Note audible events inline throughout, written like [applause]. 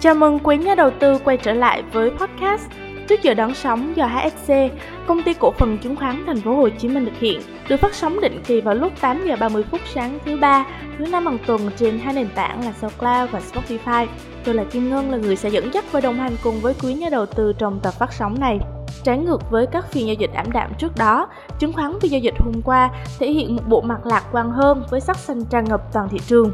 Chào mừng quý nhà đầu tư quay trở lại với podcast Trước giờ đón sóng do HSC, công ty cổ phần chứng khoán Thành phố Hồ Chí Minh thực hiện, được phát sóng định kỳ vào lúc 8 giờ 30 phút sáng thứ ba, thứ năm hàng tuần trên hai nền tảng là SoundCloud và Spotify. Tôi là Kim Ngân là người sẽ dẫn dắt và đồng hành cùng với quý nhà đầu tư trong tập phát sóng này. Trái ngược với các phiên giao dịch ảm đạm trước đó, chứng khoán phiên giao dịch hôm qua thể hiện một bộ mặt lạc quan hơn với sắc xanh tràn ngập toàn thị trường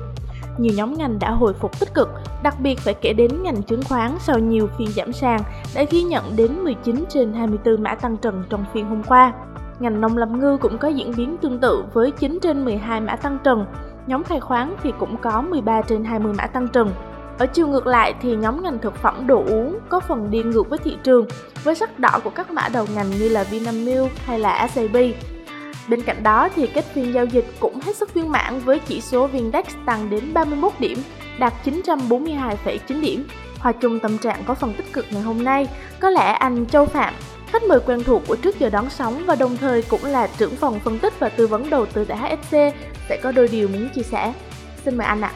nhiều nhóm ngành đã hồi phục tích cực, đặc biệt phải kể đến ngành chứng khoán sau nhiều phiên giảm sàn đã ghi nhận đến 19 trên 24 mã tăng trần trong phiên hôm qua. Ngành nông lâm ngư cũng có diễn biến tương tự với 9 trên 12 mã tăng trần, nhóm khai khoáng thì cũng có 13 trên 20 mã tăng trần. Ở chiều ngược lại thì nhóm ngành thực phẩm đồ uống có phần đi ngược với thị trường với sắc đỏ của các mã đầu ngành như là Vinamilk hay là SAB Bên cạnh đó thì kết phiên giao dịch cũng hết sức viên mãn với chỉ số VN-Index tăng đến 31 điểm, đạt 942,9 điểm. Hòa chung tâm trạng có phần tích cực ngày hôm nay, có lẽ anh Châu Phạm, khách mời quen thuộc của trước giờ đón sóng và đồng thời cũng là trưởng phòng phân tích và tư vấn đầu tư tại HSC sẽ có đôi điều muốn chia sẻ. Xin mời anh ạ.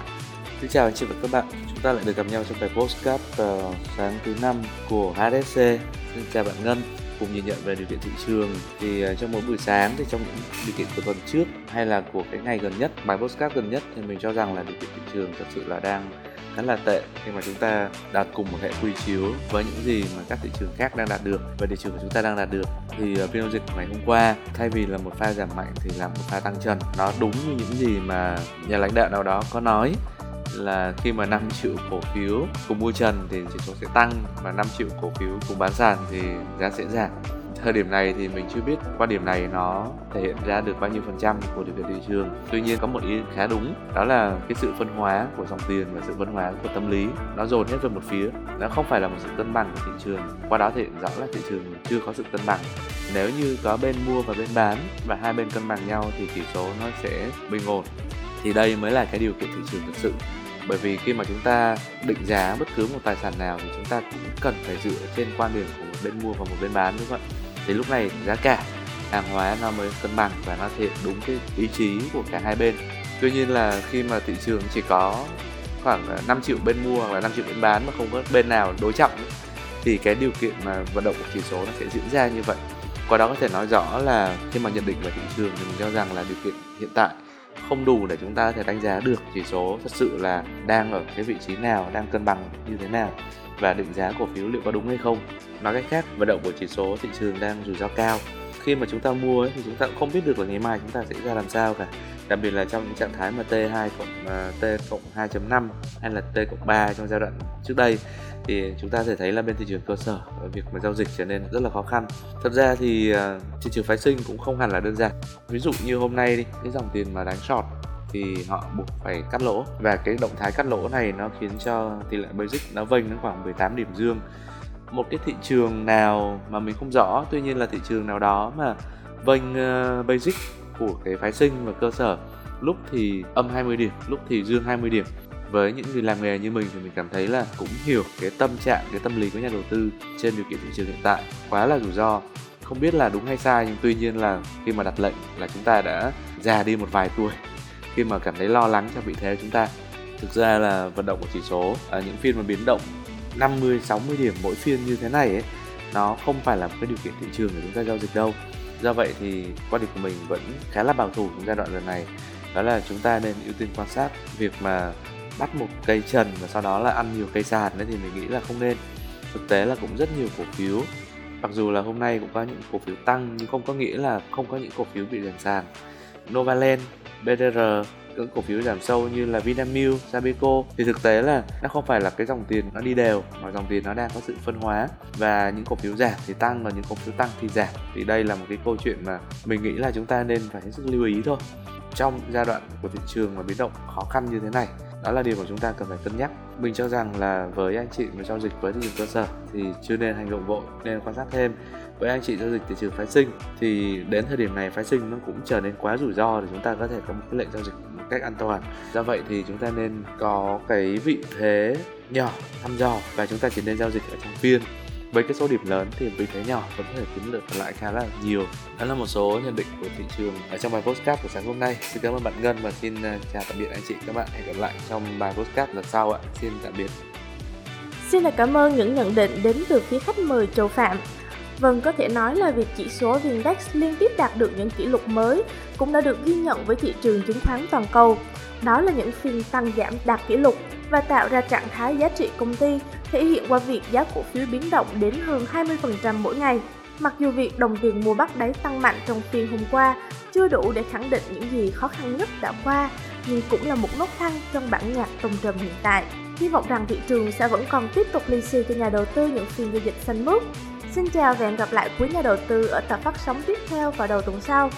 Xin chào anh chị và các bạn, chúng ta lại được gặp nhau trong bài postcard uh, sáng thứ năm của HSC. Xin chào bạn Ngân cùng nhìn nhận về điều kiện thị trường, thì à, trong mỗi buổi sáng thì trong những điều kiện của tuần trước hay là của cái ngày gần nhất, bài postcard gần nhất thì mình cho rằng là điều kiện thị trường thật sự là đang khá là tệ khi mà chúng ta đạt cùng một hệ quy chiếu với những gì mà các thị trường khác đang đạt được và thị trường của chúng ta đang đạt được. Thì à, phiên giao dịch ngày hôm qua, thay vì là một pha giảm mạnh thì là một pha tăng trần. Nó đúng như những gì mà nhà lãnh đạo nào đó có nói là khi mà 5 triệu cổ phiếu cùng mua trần thì chỉ số sẽ tăng và 5 triệu cổ phiếu cùng bán sàn thì giá sẽ giảm. Thời điểm này thì mình chưa biết quan điểm này nó thể hiện ra được bao nhiêu phần trăm của điều kiện thị trường. Tuy nhiên có một ý khá đúng, đó là cái sự phân hóa của dòng tiền và sự phân hóa của tâm lý nó dồn hết về một phía. Nó không phải là một sự cân bằng của thị trường, qua đó thể hiện rõ là thị trường chưa có sự cân bằng. Nếu như có bên mua và bên bán và hai bên cân bằng nhau thì chỉ số nó sẽ bình ổn. Thì đây mới là cái điều kiện thị trường thực sự bởi vì khi mà chúng ta định giá bất cứ một tài sản nào thì chúng ta cũng cần phải dựa trên quan điểm của một bên mua và một bên bán, đúng không ạ? Thì lúc này giá cả, hàng hóa nó mới cân bằng và nó thể hiện đúng cái ý chí của cả hai bên. Tuy nhiên là khi mà thị trường chỉ có khoảng ờ, 5 triệu bên mua hoặc là 5 triệu bên bán mà không có bên nào đối trọng thì cái điều kiện mà vận động của chỉ số nó sẽ diễn ra như vậy. Qua đó có thể nói rõ là khi mà nhận định về thị trường thì mình cho rằng là điều kiện hiện tại không đủ để chúng ta có thể đánh giá được chỉ số thật sự là đang ở cái vị trí nào đang cân bằng như thế nào và định giá cổ phiếu liệu có đúng hay không. Nói cách khác vận động của chỉ số thị trường đang rủi ro cao. Khi mà chúng ta mua ấy, thì chúng ta cũng không biết được là ngày mai chúng ta sẽ ra làm sao cả. Đặc biệt là trong những trạng thái mà T2 cộng uh, T cộng 2.5 hay là T cộng 3 trong giai đoạn trước đây thì chúng ta thể thấy là bên thị trường cơ sở, việc mà giao dịch trở nên rất là khó khăn. Thật ra thì à, thị trường phái sinh cũng không hẳn là đơn giản. Ví dụ như hôm nay đi, cái dòng tiền mà đánh short thì họ buộc phải cắt lỗ. Và cái động thái cắt lỗ này nó khiến cho tỷ lệ basic nó vênh đến khoảng 18 điểm dương. Một cái thị trường nào mà mình không rõ, tuy nhiên là thị trường nào đó mà vênh ờ, basic của cái phái sinh và cơ sở, lúc thì âm 20 điểm, lúc thì dương 20 điểm với những người làm nghề như mình thì mình cảm thấy là cũng hiểu cái tâm trạng, cái tâm lý của nhà đầu tư trên điều kiện thị trường hiện tại quá là rủi ro. Không biết là đúng hay sai nhưng tuy nhiên là khi mà đặt lệnh là chúng ta đã già đi một vài tuổi, [laughs] khi mà cảm thấy lo lắng cho vị thế của chúng ta. Thực ra là vận động của chỉ số ở những phiên mà biến động 50 60 điểm mỗi phiên như thế này ấy, nó không phải là một cái điều kiện thị trường để chúng ta giao dịch đâu. Do vậy thì quan điểm của mình vẫn khá là bảo thủ trong giai đoạn lần này, đó là chúng ta nên ưu tiên quan sát việc mà bắt một cây trần và sau đó là ăn nhiều cây sàn đấy thì mình nghĩ là không nên. Thực tế là cũng rất nhiều cổ phiếu mặc dù là hôm nay cũng có những cổ phiếu tăng nhưng không có nghĩa là không có những cổ phiếu bị giảm sàn. Novaland, BDR những cổ phiếu giảm sâu như là Vinamilk, Sabeco thì thực tế là nó không phải là cái dòng tiền nó đi đều mà dòng tiền nó đang có sự phân hóa và những cổ phiếu giảm thì tăng và những cổ phiếu tăng thì giảm. Thì đây là một cái câu chuyện mà mình nghĩ là chúng ta nên phải hết sức lưu ý thôi. Trong giai đoạn của thị trường mà biến động khó khăn như thế này đó là điều mà chúng ta cần phải cân nhắc. Mình cho rằng là với anh chị mà giao dịch với thị trường cơ sở thì chưa nên hành động vội, nên quan sát thêm. Với anh chị giao dịch thị trường phái sinh thì đến thời điểm này phái sinh nó cũng trở nên quá rủi ro để chúng ta có thể có một cái lệnh giao dịch một cách an toàn. Do vậy thì chúng ta nên có cái vị thế nhỏ thăm dò và chúng ta chỉ nên giao dịch ở trong phiên với cái số điểm lớn thì vị thế nhỏ vẫn có thể kiếm được lại khá là nhiều. Đó là một số nhận định của thị trường ở trong bài postcard của sáng hôm nay. Xin cảm ơn bạn ngân và xin à, chào tạm biệt anh chị các bạn. Hẹn gặp lại trong bài postcard lần sau ạ. Xin tạm biệt. Xin được cảm ơn những nhận định đến từ phía khách mời Châu Phạm. Vâng, có thể nói là việc chỉ số VN-Index liên tiếp đạt được những kỷ lục mới cũng đã được ghi nhận với thị trường chứng khoán toàn cầu. Đó là những phiên tăng giảm đạt kỷ lục và tạo ra trạng thái giá trị công ty thể hiện qua việc giá cổ phiếu biến động đến hơn 20% mỗi ngày. Mặc dù việc đồng tiền mua bắt đáy tăng mạnh trong phiên hôm qua chưa đủ để khẳng định những gì khó khăn nhất đã qua, nhưng cũng là một nốt thăng trong bản nhạc tông trầm hiện tại. Hy vọng rằng thị trường sẽ vẫn còn tiếp tục lì xì cho nhà đầu tư những phiên giao dịch xanh mướt. Xin chào và hẹn gặp lại quý nhà đầu tư ở tập phát sóng tiếp theo vào đầu tuần sau.